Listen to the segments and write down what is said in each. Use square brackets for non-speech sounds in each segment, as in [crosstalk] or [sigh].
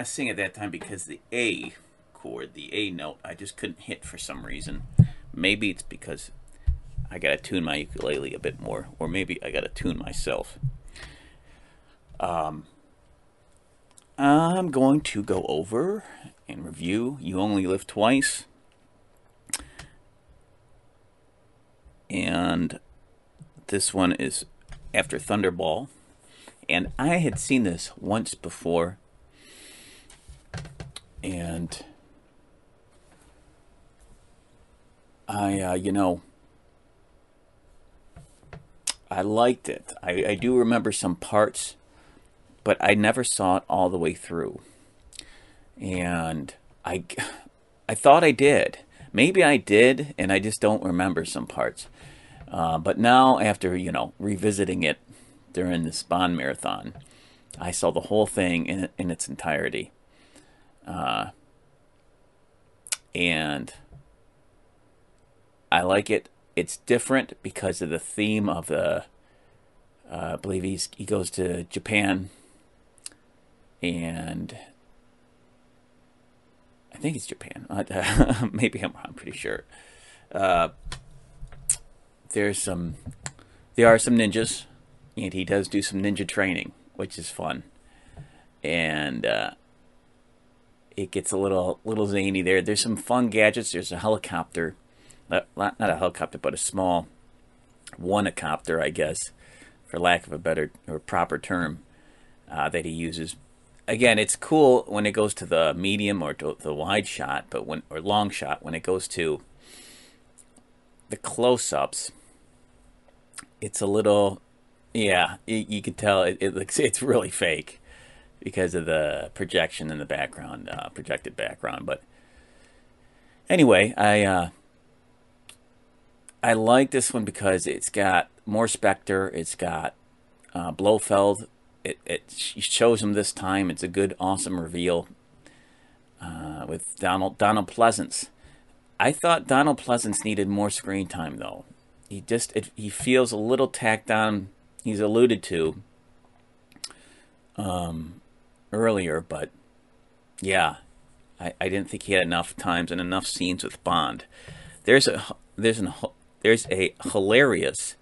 Want to sing at that time because the A chord, the A note, I just couldn't hit for some reason. Maybe it's because I got to tune my ukulele a bit more, or maybe I got to tune myself. Um, I'm going to go over and review You Only Live Twice. And this one is after Thunderball. And I had seen this once before. And I, uh, you know, I liked it. I, I do remember some parts, but I never saw it all the way through. And I, I thought I did. Maybe I did, and I just don't remember some parts. Uh, but now, after you know revisiting it during this Bond marathon, I saw the whole thing in in its entirety. Uh, and I like it. It's different because of the theme of the. Uh, I believe he's he goes to Japan, and I think it's Japan. [laughs] Maybe I'm, I'm pretty sure. Uh, there's some, there are some ninjas, and he does do some ninja training, which is fun, and uh, it gets a little little zany there. There's some fun gadgets. There's a helicopter, not, not a helicopter, but a small one-a-copter, I guess, for lack of a better or proper term, uh, that he uses. Again, it's cool when it goes to the medium or the wide shot, but when or long shot when it goes to the close-ups it's a little, yeah, you, you can tell it, it, looks [laughs] it's really fake because of the projection in the background, uh, projected background. But anyway, I uh, I like this one because it's got more Spectre, it's got uh, Blofeld. It, it shows him this time. It's a good, awesome reveal uh, with Donald Donald Pleasence. I thought Donald Pleasence needed more screen time though he just it, he feels a little tacked on. He's alluded to um, earlier, but yeah, I, I didn't think he had enough times and enough scenes with Bond. There's a there's an there's a hilarious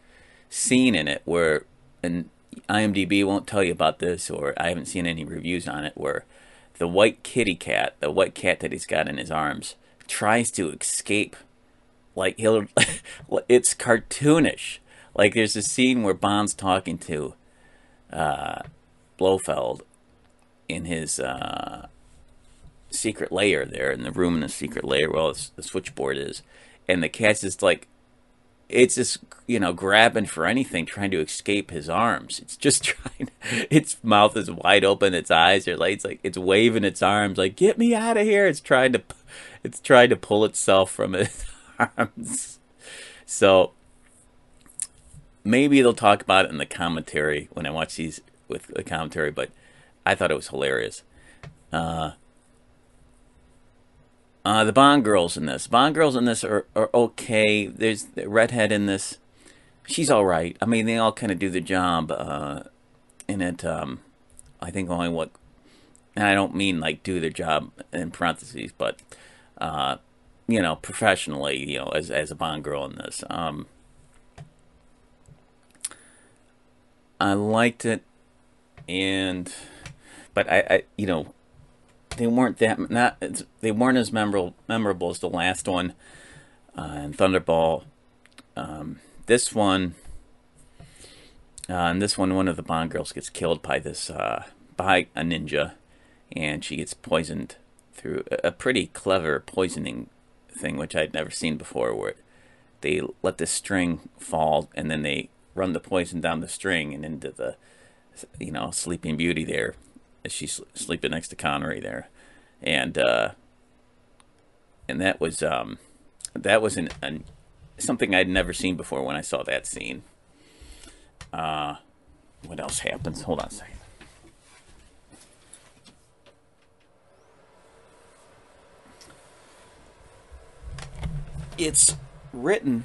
scene in it where and IMDb won't tell you about this, or I haven't seen any reviews on it, where the white kitty cat, the white cat that he's got in his arms, tries to escape like he'll, [laughs] it's cartoonish. Like there's a scene where Bond's talking to uh, Blofeld in his uh, secret layer there in the room in the secret layer where the switchboard is, and the cat's just like, it's just you know grabbing for anything, trying to escape his arms. It's just [laughs] trying. Its mouth is wide open, its eyes are like it's like it's waving its arms like get me out of here. It's trying to, it's trying to pull itself from it [laughs] arms. So maybe they'll talk about it in the commentary when I watch these with the commentary, but I thought it was hilarious. Uh, uh, the Bond girls in this, Bond girls in this are, are okay. There's the redhead in this. She's all right. I mean, they all kind of do the job uh, in it. Um, I think only what, and I don't mean like do their job in parentheses, but uh, you know, professionally, you know, as as a Bond girl in this. Um, I liked it, and but I, I, you know, they weren't that not they weren't as memorable memorable as the last one, uh, and Thunderball. Um, this one, uh, and this one, one of the Bond girls gets killed by this uh, by a ninja, and she gets poisoned through a pretty clever poisoning thing, which I'd never seen before, where they let the string fall and then they run the poison down the string and into the, you know, Sleeping Beauty there, she's sleeping next to Connery there, and uh, and that was um, that was an, an something I'd never seen before when I saw that scene. Uh, what else happens? Hold on a second. it's written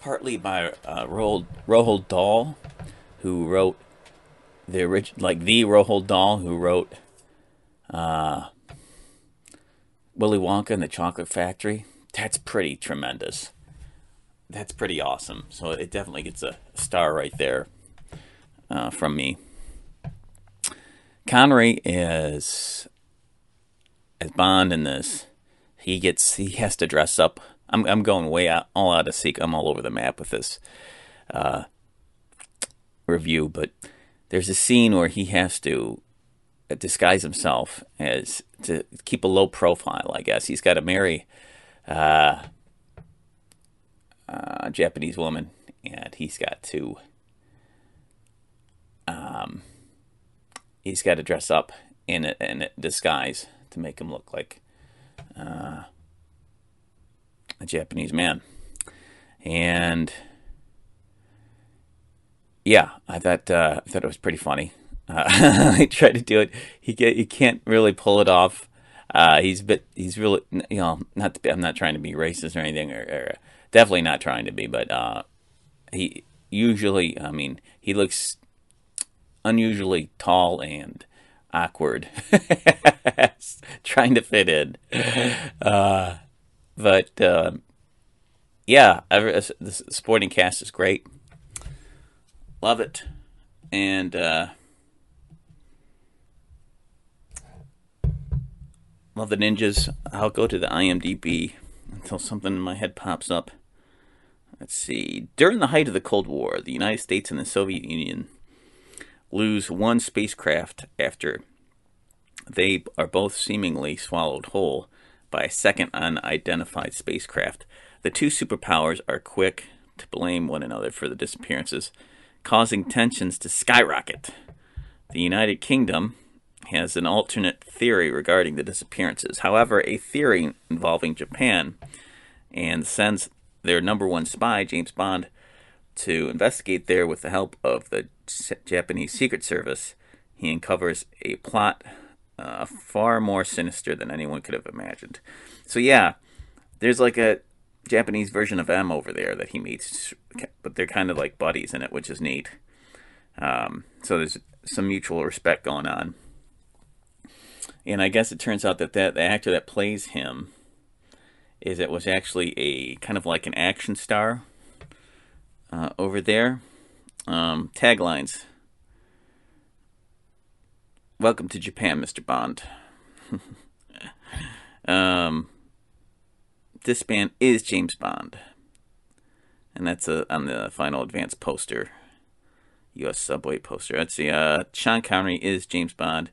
partly by uh, Roald, Roald Dahl, who wrote the original, like the Roald Dahl who wrote uh, Willy Wonka and the Chocolate Factory. That's pretty tremendous. That's pretty awesome. So it definitely gets a star right there uh, from me. Connery is as Bond in this. He gets he has to dress up. I'm I'm going way out all out of seek. I'm all over the map with this uh, review, but there's a scene where he has to disguise himself as to keep a low profile. I guess he's got to marry uh, a Japanese woman, and he's got to um, he's got to dress up in a, in a disguise to make him look like uh, a Japanese man, and yeah, I thought uh, I thought it was pretty funny. Uh, [laughs] I tried to do it. He get he can't really pull it off. Uh, he's bit he's really you know not be, I'm not trying to be racist or anything or, or definitely not trying to be, but uh, he usually I mean he looks unusually tall and awkward, [laughs] trying to fit in. Uh, but uh, yeah, the supporting cast is great. Love it. And uh, love the ninjas. I'll go to the IMDb until something in my head pops up. Let's see. During the height of the Cold War, the United States and the Soviet Union lose one spacecraft after they are both seemingly swallowed whole by a second unidentified spacecraft. The two superpowers are quick to blame one another for the disappearances causing tensions to skyrocket. The United Kingdom has an alternate theory regarding the disappearances. However, a theory involving Japan and sends their number one spy, James Bond, to investigate there with the help of the Japanese Secret Service. He uncovers a plot uh, far more sinister than anyone could have imagined. So, yeah, there's like a Japanese version of M over there that he meets, but they're kind of like buddies in it, which is neat. Um, so there's some mutual respect going on. And I guess it turns out that, that the actor that plays him is it was actually a kind of like an action star uh, over there. Um, taglines. Welcome to Japan, Mr. Bond. [laughs] um, this band is James Bond. And that's a, on the final advance poster, U.S. subway poster. Let's see. Uh, Sean Connery is James Bond.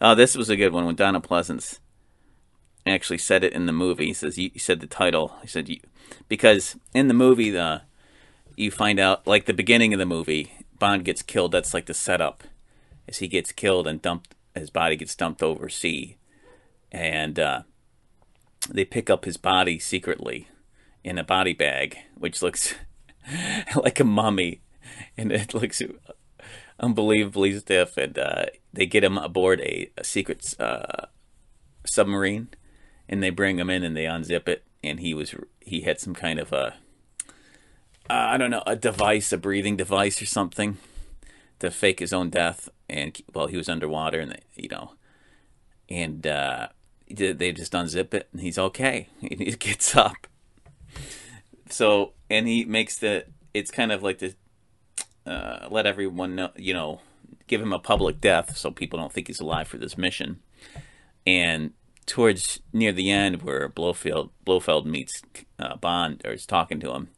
Oh, this was a good one when Donald Pleasence actually said it in the movie. He says he said the title. He said you, because in the movie the you find out like the beginning of the movie Bond gets killed. That's like the setup, as he gets killed and dumped. His body gets dumped over sea, and uh, they pick up his body secretly in a body bag, which looks [laughs] like a mummy, and it looks unbelievably stiff. And uh, they get him aboard a, a secret uh, submarine, and they bring him in and they unzip it, and he was he had some kind of a uh, I don't know a device, a breathing device or something, to fake his own death, and while well, he was underwater, and they, you know, and uh, they just unzip it and he's okay. [laughs] He gets up. So and he makes the it's kind of like to uh, let everyone know, you know, give him a public death so people don't think he's alive for this mission. And towards near the end, where Blofeld Blofeld meets uh, Bond or is talking to him,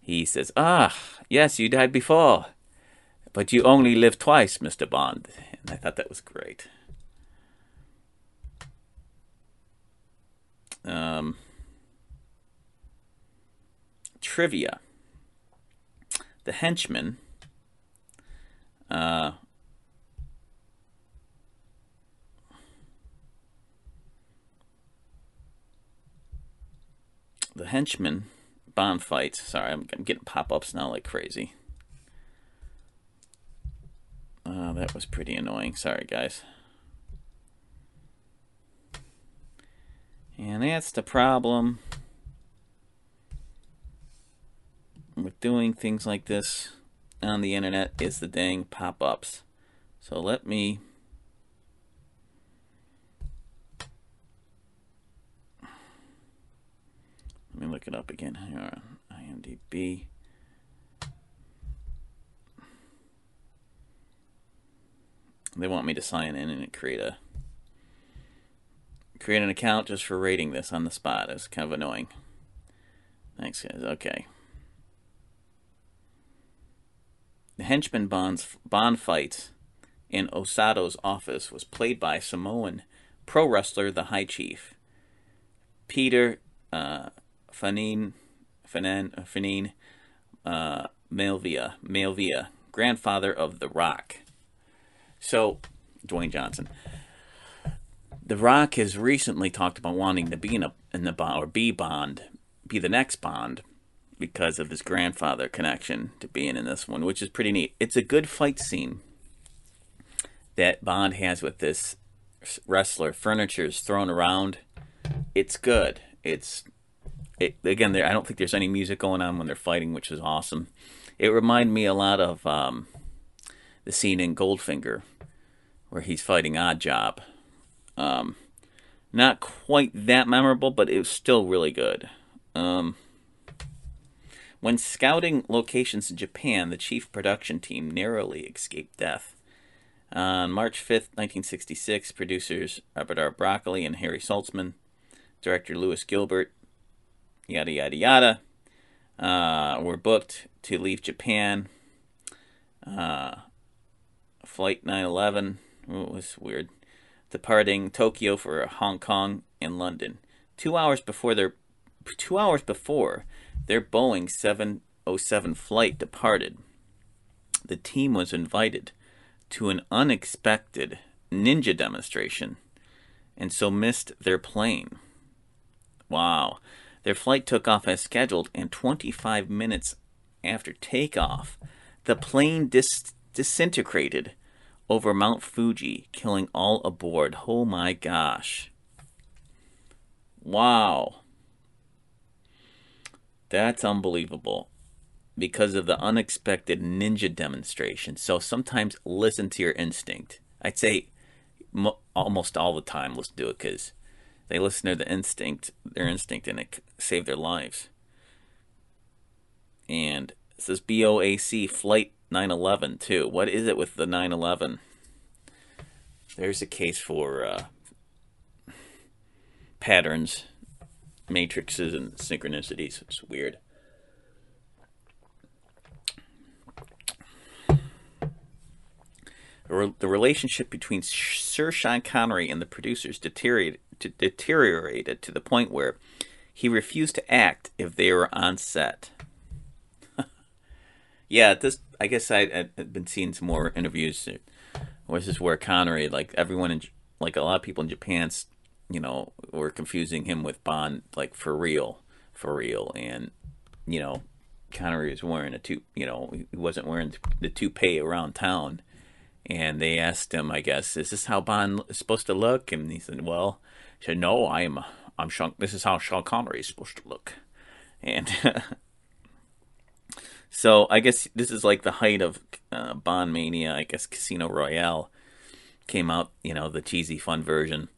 he says, "Ah, yes, you died before, but you only live twice, Mister Bond." And I thought that was great. Um, trivia. The henchman. Uh, the henchman Bond fight. Sorry, I'm, I'm getting pop ups now like crazy. Uh, that was pretty annoying. Sorry, guys. And that's the problem with doing things like this on the internet is the dang pop-ups. So let me. Let me look it up again here on IMDb. They want me to sign in and create a create an account just for rating this on the spot. It's kind of annoying. Thanks, guys. Okay. The henchman Bond's Bond fight in Osato's office was played by Samoan pro wrestler the High Chief, Peter uh, Fanine, Fanan, Fanine uh, Maivia, Maivia, grandfather of The Rock. So, Dwayne Johnson. The Rock has recently talked about wanting to be in, a, in the Bond or be Bond, be the next Bond, because of his grandfather connection to being in this one, which is pretty neat. It's a good fight scene that Bond has with this wrestler. Furniture is thrown around. It's good. It's it, again. There, I don't think there's any music going on when they're fighting, which is awesome. It reminded me a lot of um, the scene in Goldfinger where he's fighting Oddjob. Um, not quite that memorable, but it was still really good. Um, when scouting locations in Japan, the chief production team narrowly escaped death. On March 5th, 1966, producers Robert R. Broccoli and Harry Saltzman, director Lewis Gilbert, yada yada yada, uh, were booked to leave Japan. Uh, Flight 911 oh, it was weird. Departing Tokyo for Hong Kong and London. Two hours before their two hours before their Boeing 707 flight departed, the team was invited to an unexpected ninja demonstration and so missed their plane. Wow. Their flight took off as scheduled, and 25 minutes after takeoff, the plane dis- disintegrated over Mount Fuji, killing all aboard. Oh my gosh. Wow. That's unbelievable because of the unexpected ninja demonstration. So sometimes listen to your instinct. I'd say mo- almost all the time listen to it because they listen to the instinct, their instinct, and it saved their lives. And it says BOAC Flight 911 too. What is it with the 911? There's a case for uh, patterns, matrices, and synchronicities. It's weird. The relationship between Sir Sean Connery and the producers deteriorated to, the point where he refused to act if they were on set. [laughs] yeah, this I guess I had been seeing some more interviews. Where this is where Connery, like everyone in, like a lot of people in Japan, you know, were confusing him with Bond, like for real, for real, and you know, Connery was wearing a two, you know, he wasn't wearing the toupee around town. And they asked him, I guess, is this how Bond is supposed to look? And he said, well, he said, no, I am, I'm Sean, this is how Sean Connery is supposed to look. And [laughs] so I guess this is like the height of uh, Bond mania. I guess Casino Royale came out, you know, the cheesy fun version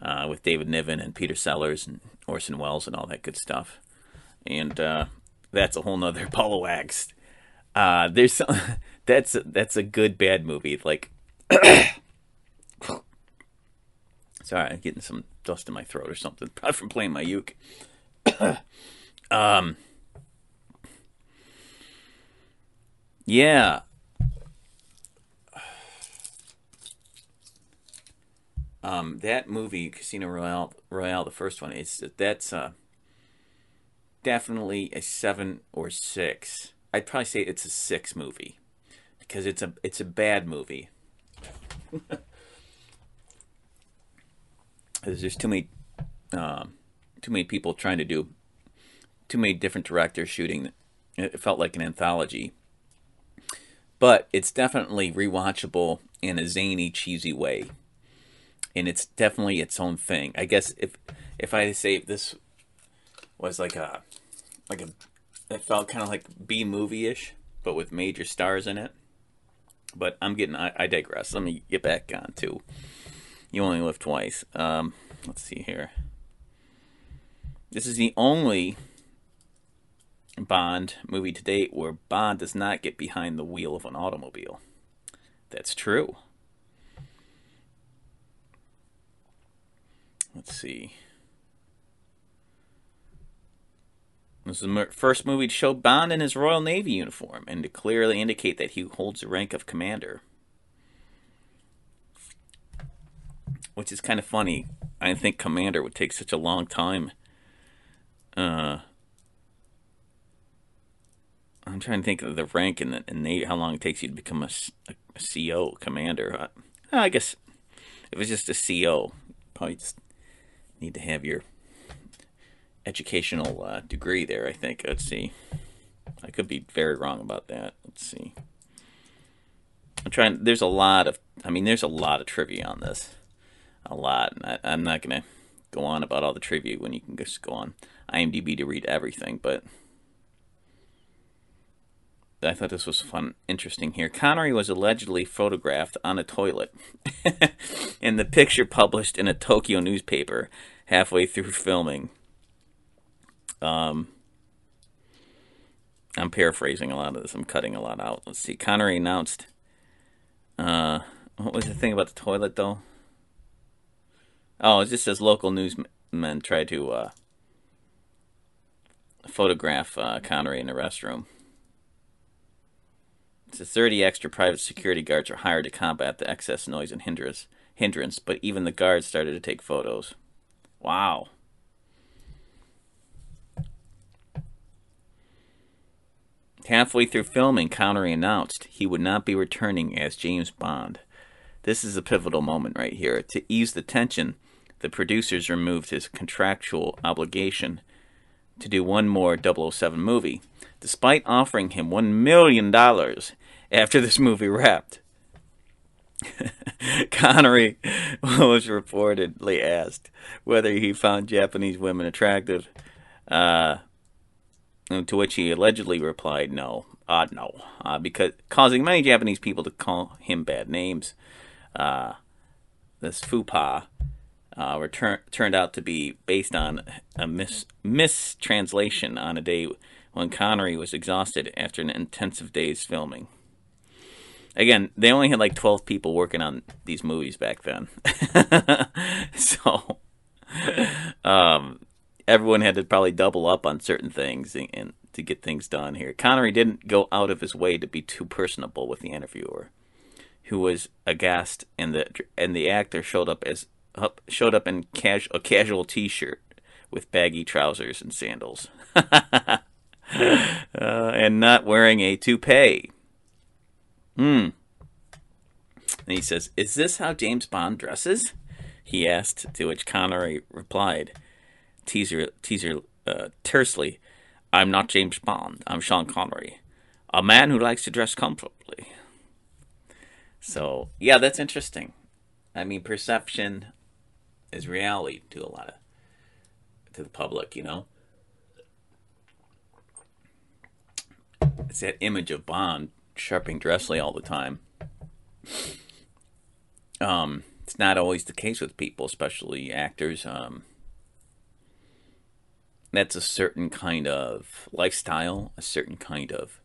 uh, with David Niven and Peter Sellers and Orson Welles and all that good stuff. And uh, that's a whole nother [laughs] ball of wax. Uh, there's some, [laughs] that's a, that's a good bad movie. Like, [coughs] sorry, I'm getting some dust in my throat or something, [laughs] probably from playing my uke. [coughs] um, yeah. Um, that movie, Casino Royale, Royale, the first one, is that's uh, definitely a seven or six. I'd probably say it's a six movie because it's a it's a bad movie. [laughs] There's too many um, too many people trying to do too many different directors shooting. It felt like an anthology, but it's definitely rewatchable in a zany, cheesy way, and it's definitely its own thing. I guess if if I say this was like a like a it felt kind of like B movie ish, but with major stars in it. But I'm getting, I, I digress. Let me get back on to You Only Live Twice. Um, let's see here. This is the only Bond movie to date where Bond does not get behind the wheel of an automobile. That's true. Let's see. This is the first movie to show Bond in his Royal Navy uniform and to clearly indicate that he holds the rank of commander. Which is kind of funny. I think commander would take such a long time. Uh, I'm trying to think of the rank and the Navy, how long it takes you to become a, a, a CO commander. Uh, I guess if it's just a CO, probably just need to have your educational uh, degree there, I think. Let's see. I could be very wrong about that. Let's see. I'm trying. There's a lot of. I mean, there's a lot of trivia on this. A lot. I, I'm not gonna go on about all the trivia when you can just go on IMDb to read everything, but I thought this was fun, interesting here. Connery was allegedly photographed on a toilet [laughs] and the picture published in a Tokyo newspaper halfway through filming. Um, I'm paraphrasing a lot of this. I'm cutting a lot out. Let's see. Connery announced. Uh, what was the thing about the toilet, though? Oh, it just says local newsmen tried to uh, photograph uh, Connery in the restroom. It 30 extra private security guards are hired to combat the excess noise and hindrance, hindrance, but even the guards started to take photos. Wow. Halfway through filming, Connery announced he would not be returning as James Bond. This is a pivotal moment right here. To ease the tension, the producers removed his contractual obligation to do one more 007 movie, despite offering him $1 million after this movie wrapped. [laughs] Connery was reportedly asked whether he found Japanese women attractive. Uh, to which he allegedly replied, "No, uh, no," uh, because causing many Japanese people to call him bad names. Uh, this fupa uh, return, turned out to be based on a mis- mistranslation on a day when Connery was exhausted after an intensive day's filming. Again, they only had like 12 people working on these movies back then. [laughs] so, um, everyone had to probably double up on certain things and, and, to get things done here. Connery didn't go out of his way to be too personable with the interviewer, who was aghast, and the and the actor showed up as showed up in cas- a casual T-shirt with baggy trousers and sandals, [laughs] uh, and not wearing a toupee. Hmm. And he says, "Is this how James Bond dresses?" He asked, to which Connery replied teaser teaser uh, tersely, "I'm not James Bond. I'm Sean Connery, a man who likes to dress comfortably." So yeah, that's interesting. I mean, perception is reality to a lot of to the public, you know. It's that image of Bond sharpening Dressley all the time. Um, it's not always the case with people, especially actors. Um, that's a certain kind of lifestyle, a certain kind of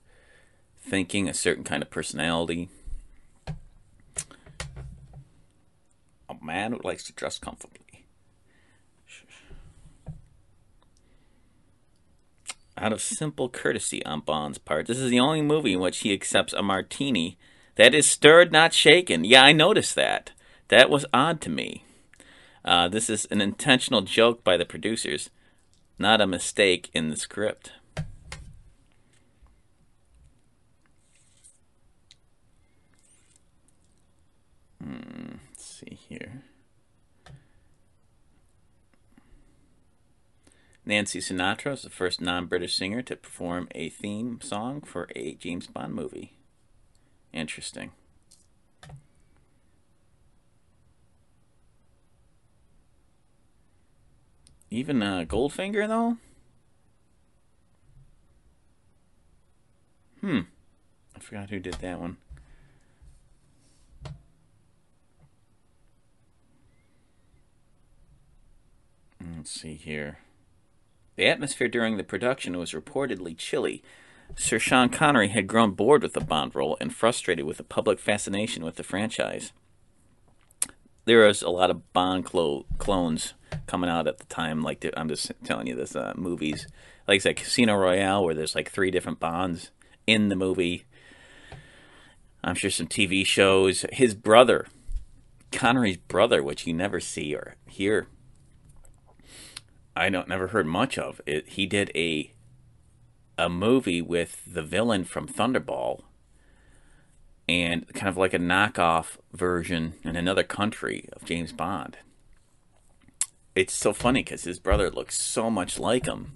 thinking, a certain kind of personality. A man who likes to dress comfortably. Out of simple courtesy on Bond's part, this is the only movie in which he accepts a martini that is stirred, not shaken. Yeah, I noticed that. That was odd to me. Uh, this is an intentional joke by the producers not a mistake in the script. Hmm, let's see here. Nancy Sinatra was the first non British singer to perform a theme song for a James Bond movie. Interesting. Even uh, Goldfinger though. Hmm. I forgot who did that one. Let's see here. The atmosphere during the production was reportedly chilly. Sir Sean Connery had grown bored with the Bond role and frustrated with the public fascination with the franchise. There was a lot of Bond clo- clones coming out at the time. Like I'm just telling you this, uh, movies like I said, Casino Royale, where there's like three different Bonds in the movie. I'm sure some TV shows. His brother, Connery's brother, which you never see or hear I don't never heard much of. It, he did a a movie with the villain from Thunderball and kind of like a knockoff version in another country of James Bond. It's so funny because his brother looks so much like him.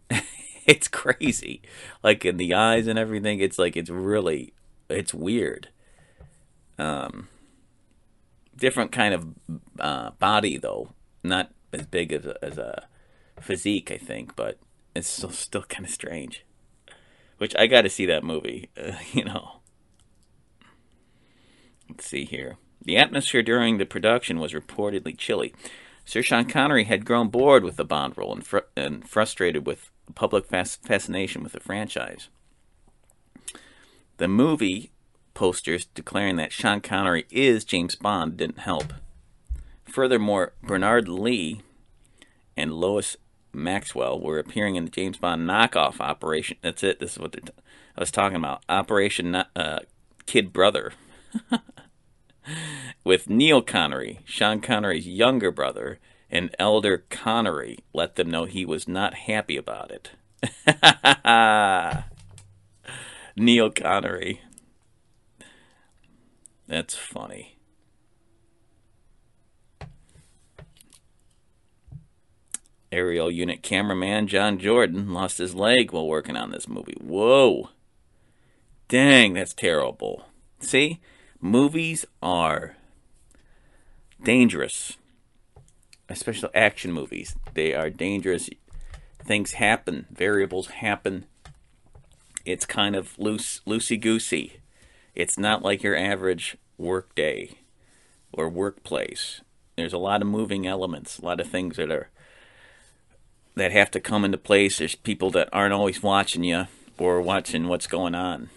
[laughs] it's crazy. Like in the eyes and everything, it's like it's really it's weird. Um different kind of uh, body though, not as big as a, as a physique, I think, but it's still still kind of strange. Which I got to see that movie, [laughs] uh, you know. Let's see here. The atmosphere during the production was reportedly chilly. Sir Sean Connery had grown bored with the Bond role and, fr- and frustrated with public fas- fascination with the franchise. The movie posters declaring that Sean Connery is James Bond didn't help. Furthermore, Bernard Lee and Lois Maxwell were appearing in the James Bond knockoff operation. That's it. This is what t- I was talking about. Operation uh, Kid Brother. [laughs] With Neil Connery, Sean Connery's younger brother, and Elder Connery let them know he was not happy about it. [laughs] Neil Connery. That's funny. Aerial unit cameraman John Jordan lost his leg while working on this movie. Whoa. Dang, that's terrible. See, movies are dangerous, especially action movies. They are dangerous. Things happen, variables happen. It's kind of loose, loosey goosey. It's not like your average work day or workplace. There's a lot of moving elements, a lot of things that are that have to come into place. There's people that aren't always watching you or watching what's going on.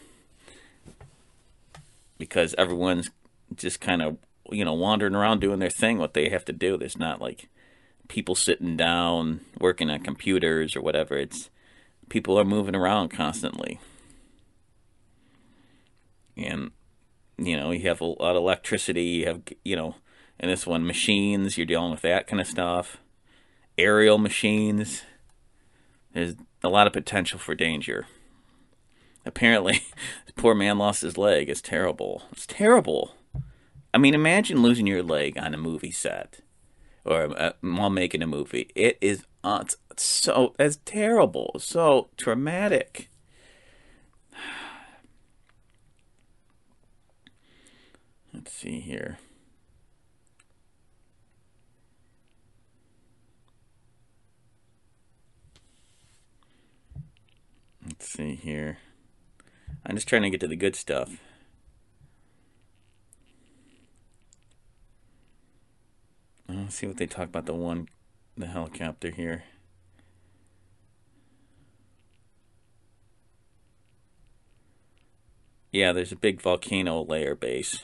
Because everyone's just kind of you know wandering around doing their thing what they have to do. There's not like people sitting down working on computers or whatever. It's people are moving around constantly. And you know you have a lot of electricity you have you know and this one machines you're dealing with that kind of stuff aerial machines. There's a lot of potential for danger. Apparently, this [laughs] poor man lost his leg. It's terrible. It's terrible. I mean, imagine losing your leg on a movie set or uh, while making a movie. It is uh, so that's terrible. So traumatic. [sighs] Let's see here. Let's see here. I'm just trying to get to the good stuff. Let's see what they talk about the one, the helicopter here. Yeah, there's a big volcano layer base.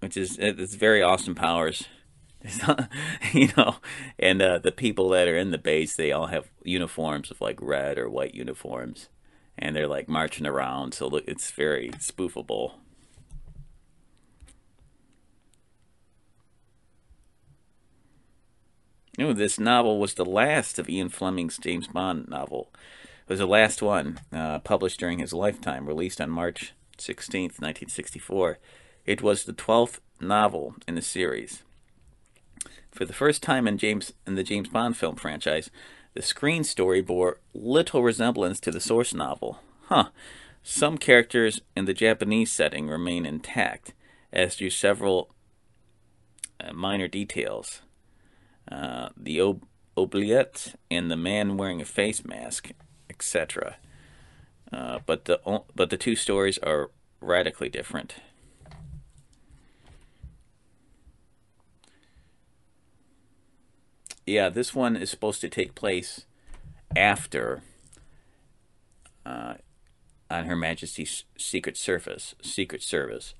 Which is, it's very Austin Powers. Not, [laughs] you know, and uh, the people that are in the base, they all have uniforms of like red or white uniforms, and they're like marching around. So it's very spoofable. You know, this novel was the last of Ian Fleming's James Bond novel. It was the last one uh, published during his lifetime, released on March 16th, 1964. It was the 12th novel in the series. For the first time in James in the James Bond film franchise, the screen story bore little resemblance to the source novel. Huh. Some characters in the Japanese setting remain intact, as do several uh, minor details. Uh, the ob- oubliette and the man wearing a face mask, etc. Uh, but the but the two stories are radically different. Yeah, this one is supposed to take place after uh, on Her Majesty's Secret Service, Secret Service,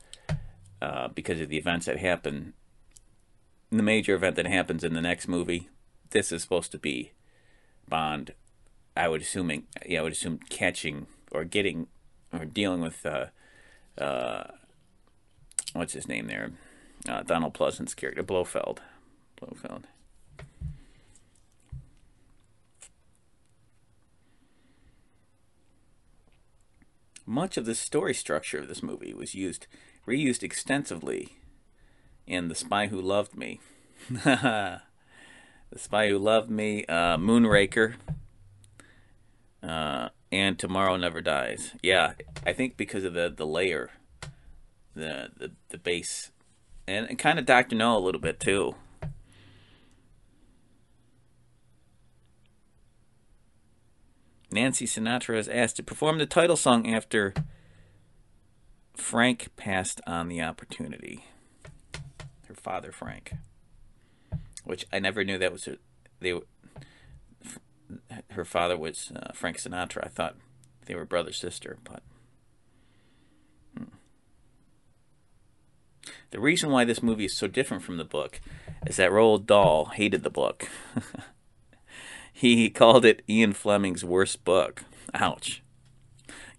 uh, because of the events that happen. The major event that happens in the next movie, this is supposed to be Bond. I would assuming, yeah, I would assume catching or getting or dealing with uh, uh, what's his name there, uh, Donald Pleasence's character, Blofeld. Blofeld. Much of the story structure of this movie was used, reused extensively in The Spy Who Loved Me. [laughs] the Spy Who Loved Me, uh, Moonraker, uh, and Tomorrow Never Dies. Yeah, I think because of the, the layer, the, the, the base, and, and kind of Dr. No a little bit too. Nancy Sinatra is asked to perform the title song after Frank passed on the opportunity. Her father, Frank, which I never knew that was her. They, her father was uh, Frank Sinatra. I thought they were brother sister, but. Hmm. The reason why this movie is so different from the book is that Roald Dahl hated the book. [laughs] He called it Ian Fleming's worst book. Ouch.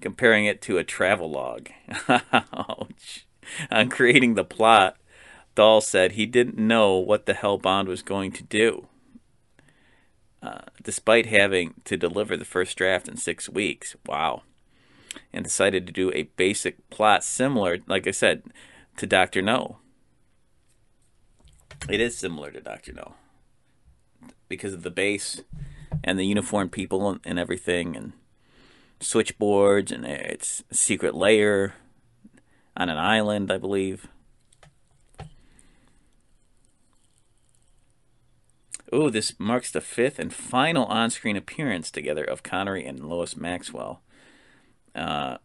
Comparing it to a travel log. [laughs] Ouch. On creating the plot, Dahl said he didn't know what the hell Bond was going to do. Uh, despite having to deliver the first draft in six weeks. Wow. And decided to do a basic plot similar, like I said, to Dr. No. It is similar to Dr. No because of the base and the uniformed people and everything and switchboards and it's a secret layer on an island, I believe. Oh, this marks the fifth and final on-screen appearance together of Connery and Lois Maxwell. Uh,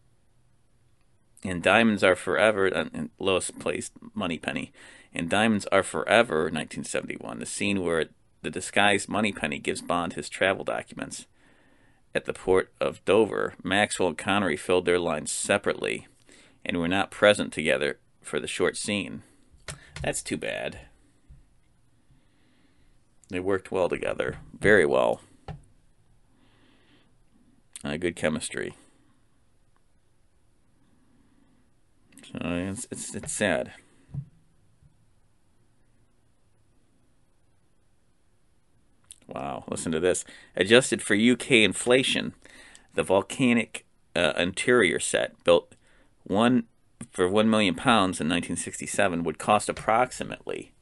and Diamonds Are Forever, uh, and Lois plays Moneypenny. And Diamonds Are Forever, 1971, the scene where the disguised Moneypenny gives Bond his travel documents. At the port of Dover, Maxwell and Connery filled their lines separately and were not present together for the short scene. That's too bad. They worked well together, very well. Uh, good chemistry. So it's, it's, it's sad. Wow, listen to this. Adjusted for UK inflation, the volcanic uh, interior set built one for one million pounds in 1967 would cost approximately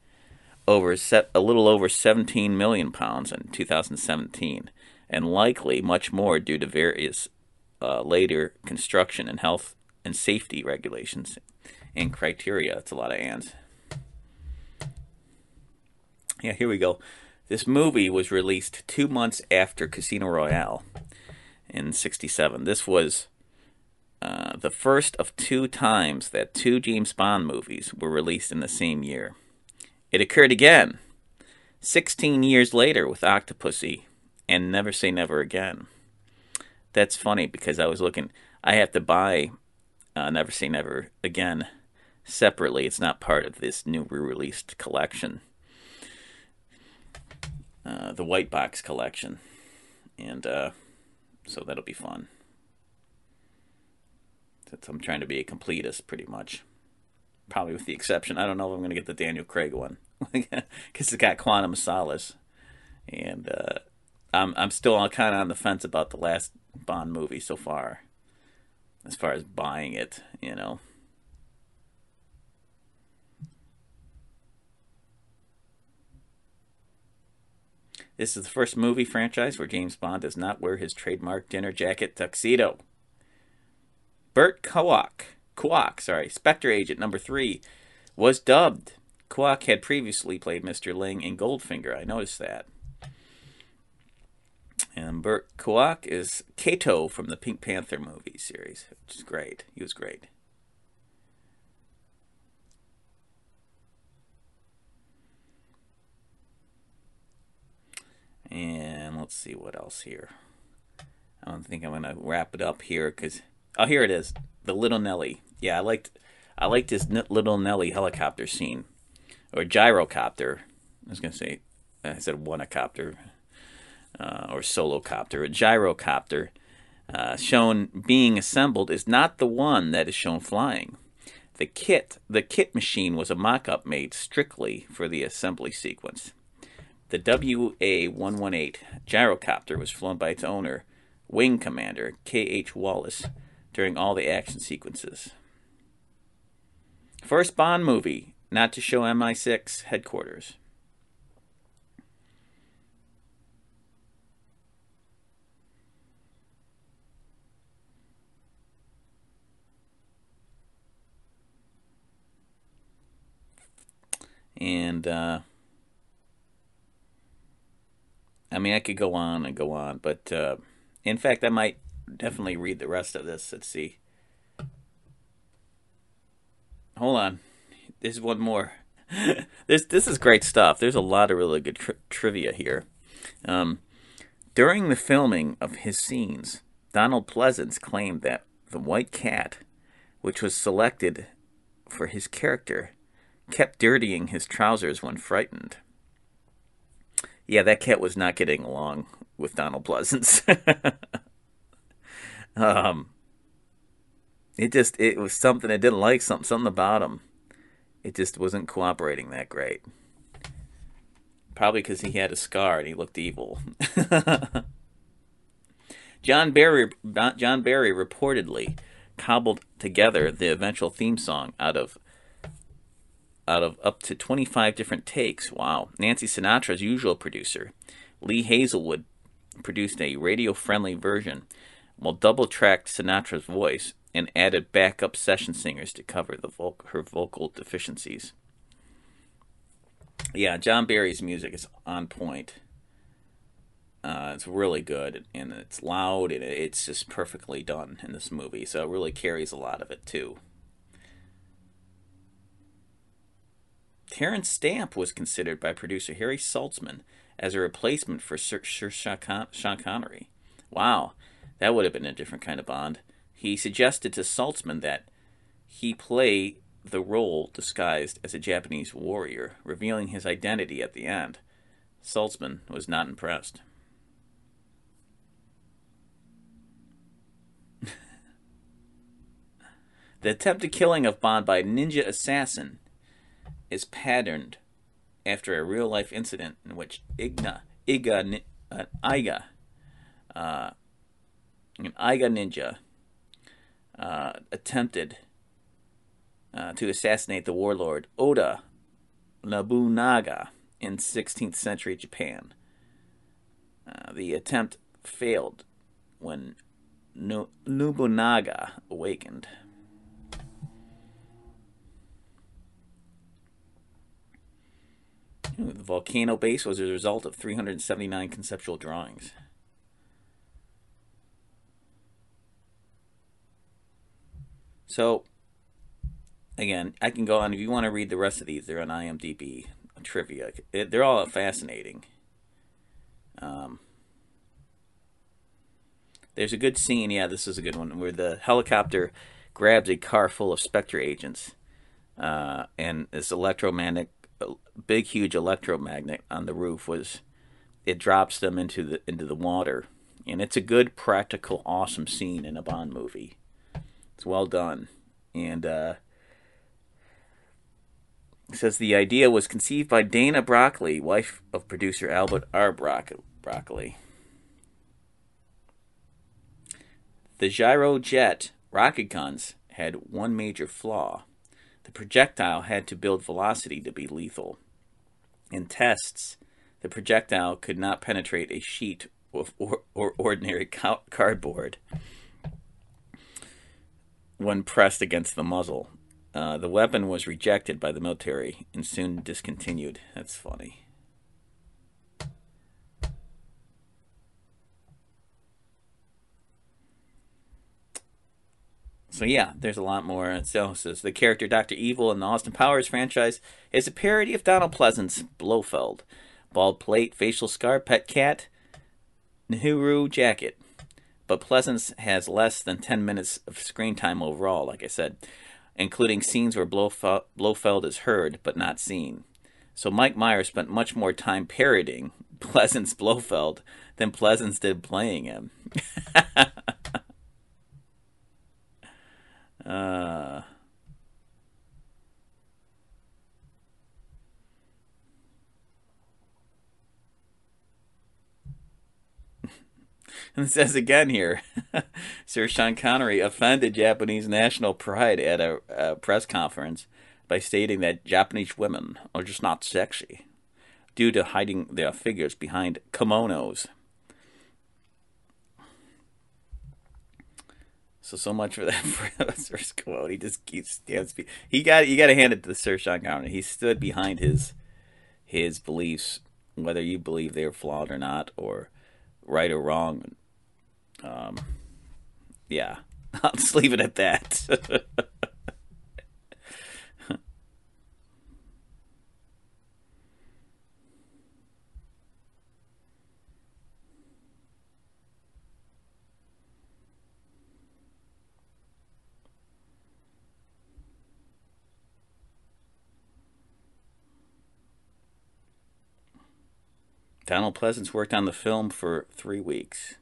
over set, a little over 17 million pounds in 2017, and likely much more due to various uh, later construction and health and safety regulations and criteria. It's a lot of ands. Yeah, here we go. This movie was released two months after Casino Royale in 67. This was uh, the first of two times that two James Bond movies were released in the same year. It occurred again 16 years later with Octopussy and Never Say Never Again. That's funny because I was looking, I have to buy uh, Never Say Never Again separately. It's not part of this new re released collection. Uh, the White Box collection, and uh, so that'll be fun. Since I'm trying to be a completist, pretty much. Probably with the exception, I don't know if I'm going to get the Daniel Craig one [laughs] because it's got Quantum of Solace, and uh, I'm I'm still kind of on the fence about the last Bond movie so far, as far as buying it, you know. This is the first movie franchise where James Bond does not wear his trademark dinner jacket tuxedo. Burt Kowak, Kwouk, sorry, Spectre Agent number three, was dubbed. Kwouk had previously played Mr. Ling in Goldfinger. I noticed that. And Burt Kowak is Kato from the Pink Panther movie series, which is great. He was great. Let's see what else here. I don't think I'm gonna wrap it up here because oh, here it is, the Little Nellie. Yeah, I liked I liked this Little Nellie helicopter scene or gyrocopter. I was gonna say I said one copter uh, or solo copter. A gyrocopter uh, shown being assembled is not the one that is shown flying. The kit, the kit machine was a mock-up made strictly for the assembly sequence. The WA-118 gyrocopter was flown by its owner, Wing Commander K.H. Wallis, during all the action sequences. First Bond movie not to show MI6 headquarters. And uh, I mean, I could go on and go on, but uh, in fact, I might definitely read the rest of this. Let's see. Hold on. There's one more. [laughs] this this is great stuff. There's a lot of really good tri- trivia here. Um, during the filming of his scenes, Donald Pleasence claimed that the white cat, which was selected for his character, kept dirtying his trousers when frightened. Yeah, that cat was not getting along with Donald Pleasence. [laughs] um, it just it was something I didn't like something something about him. It just wasn't cooperating that great. Probably because he had a scar and he looked evil. [laughs] John Barry John Barry reportedly cobbled together the eventual theme song out of out of up to 25 different takes. Wow. Nancy Sinatra's usual producer, Lee Hazlewood, produced a radio friendly version while double tracked Sinatra's voice and added backup session singers to cover vo- her vocal deficiencies. Yeah, John Barry's music is on point. Uh, it's really good and it's loud and it's just perfectly done in this movie, so it really carries a lot of it too. Terence Stamp was considered by producer Harry Saltzman as a replacement for Sir, Sir Sean Connery. Wow, that would have been a different kind of Bond. He suggested to Saltzman that he play the role disguised as a Japanese warrior, revealing his identity at the end. Saltzman was not impressed. [laughs] the attempted killing of Bond by a ninja assassin is patterned after a real life incident in which Igna, Iga, uh, Iga, uh, an Iga ninja uh, attempted uh, to assassinate the warlord Oda Nobunaga in 16th century Japan. Uh, the attempt failed when no- Nobunaga awakened. The volcano base was a result of 379 conceptual drawings. So, again, I can go on. If you want to read the rest of these, they're on IMDb trivia. It, they're all fascinating. Um, there's a good scene. Yeah, this is a good one where the helicopter grabs a car full of Spectre agents, uh, and this electromagnetic big huge electromagnet on the roof was it drops them into the into the water and it's a good practical awesome scene in a bond movie it's well done and uh says the idea was conceived by Dana Broccoli, wife of producer Albert R. Broccoli. The gyrojet rocket guns had one major flaw. The projectile had to build velocity to be lethal. In tests, the projectile could not penetrate a sheet of or, or ordinary cardboard when pressed against the muzzle. Uh, the weapon was rejected by the military and soon discontinued. That's funny. So yeah, there's a lot more. So says the character Doctor Evil in the Austin Powers franchise is a parody of Donald Pleasence, Blofeld, bald plate, facial scar, pet cat. Nehru jacket. But Pleasence has less than 10 minutes of screen time overall, like I said, including scenes where Blofeld is heard but not seen. So Mike Myers spent much more time parodying [laughs] Pleasence Blofeld than Pleasence did playing him. [laughs] uh, [laughs] And it says again here [laughs] Sir Sean Connery offended Japanese national pride at a, a press conference by stating that Japanese women are just not sexy due to hiding their figures behind kimonos. So so much for that [laughs] first quote. He just keeps stands. He got you got to hand it to Sir Sean Connery. He stood behind his his beliefs, whether you believe they're flawed or not, or right or wrong. Um, yeah, [laughs] I'll just leave it at that. [laughs] Donald Pleasence worked on the film for three weeks.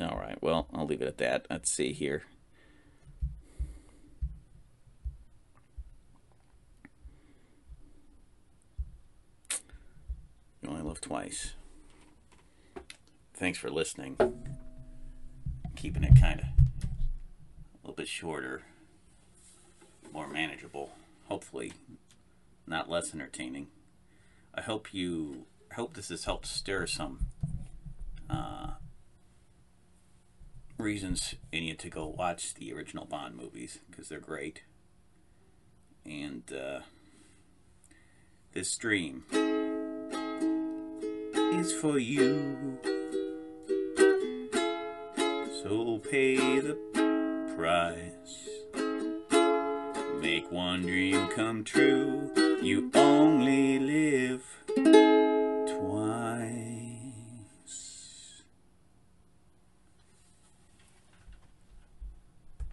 All right, well, I'll leave it at that. Let's see here. You only live twice thanks for listening. Keeping it kind of a little bit shorter, more manageable, hopefully not less entertaining. I hope you I hope this has helped stir some uh, reasons in you to go watch the original Bond movies because they're great. And uh, this stream is for you so pay the price. Make one dream come true, you only live